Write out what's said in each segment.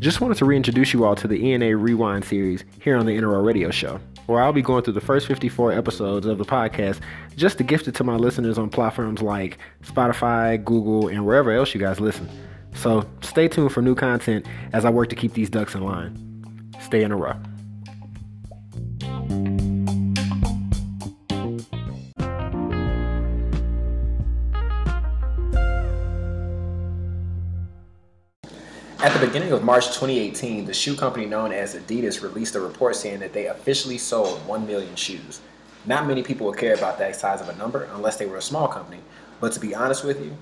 Just wanted to reintroduce you all to the ENA Rewind series here on the Interrow Radio Show, where I'll be going through the first 54 episodes of the podcast just to gift it to my listeners on platforms like Spotify, Google, and wherever else you guys listen. So stay tuned for new content as I work to keep these ducks in line. Stay in a row. At the beginning of March 2018, the shoe company known as Adidas released a report saying that they officially sold 1 million shoes. Not many people would care about that size of a number unless they were a small company, but to be honest with you,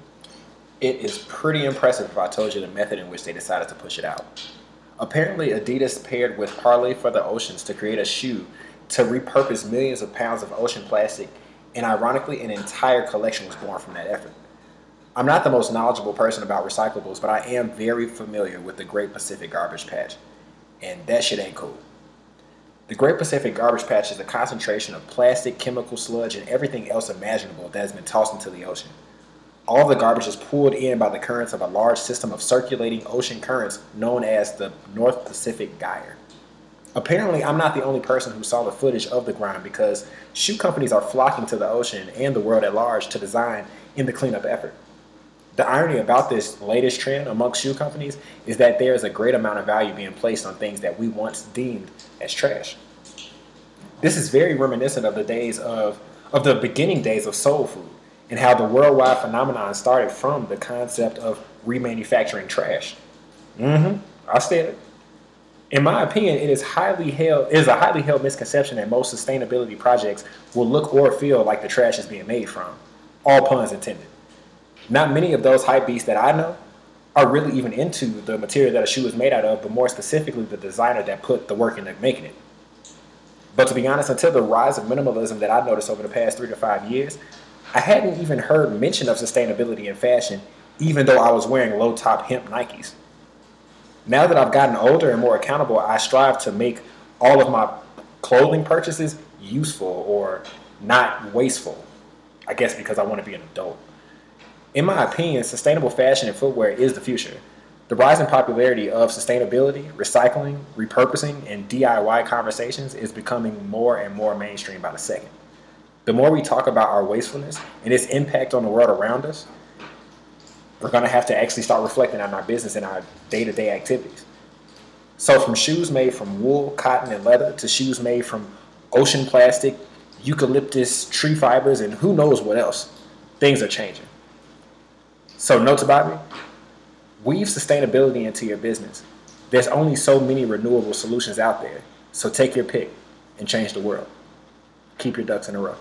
it is pretty impressive if I told you the method in which they decided to push it out. Apparently, Adidas paired with Parley for the Oceans to create a shoe to repurpose millions of pounds of ocean plastic, and ironically, an entire collection was born from that effort. I'm not the most knowledgeable person about recyclables, but I am very familiar with the Great Pacific Garbage Patch, and that shit ain't cool. The Great Pacific Garbage Patch is a concentration of plastic, chemical sludge, and everything else imaginable that has been tossed into the ocean. All the garbage is pulled in by the currents of a large system of circulating ocean currents known as the North Pacific Gyre. Apparently, I'm not the only person who saw the footage of the grind because shoe companies are flocking to the ocean and the world at large to design in the cleanup effort. The irony about this latest trend amongst shoe companies is that there is a great amount of value being placed on things that we once deemed as trash. This is very reminiscent of the days of, of the beginning days of soul food and how the worldwide phenomenon started from the concept of remanufacturing trash. Mm-hmm. I said it. In my opinion, it is highly held it is a highly held misconception that most sustainability projects will look or feel like the trash is being made from. All puns intended. Not many of those hype beasts that I know are really even into the material that a shoe is made out of, but more specifically the designer that put the work into making it. But to be honest, until the rise of minimalism that I noticed over the past three to five years, I hadn't even heard mention of sustainability in fashion, even though I was wearing low top hemp Nikes. Now that I've gotten older and more accountable, I strive to make all of my clothing purchases useful or not wasteful. I guess because I want to be an adult. In my opinion, sustainable fashion and footwear is the future. The rising popularity of sustainability, recycling, repurposing, and DIY conversations is becoming more and more mainstream by the second. The more we talk about our wastefulness and its impact on the world around us, we're going to have to actually start reflecting on our business and our day to day activities. So, from shoes made from wool, cotton, and leather to shoes made from ocean plastic, eucalyptus, tree fibers, and who knows what else, things are changing. So, note to me weave sustainability into your business. There's only so many renewable solutions out there. So, take your pick and change the world. Keep your ducks in a row.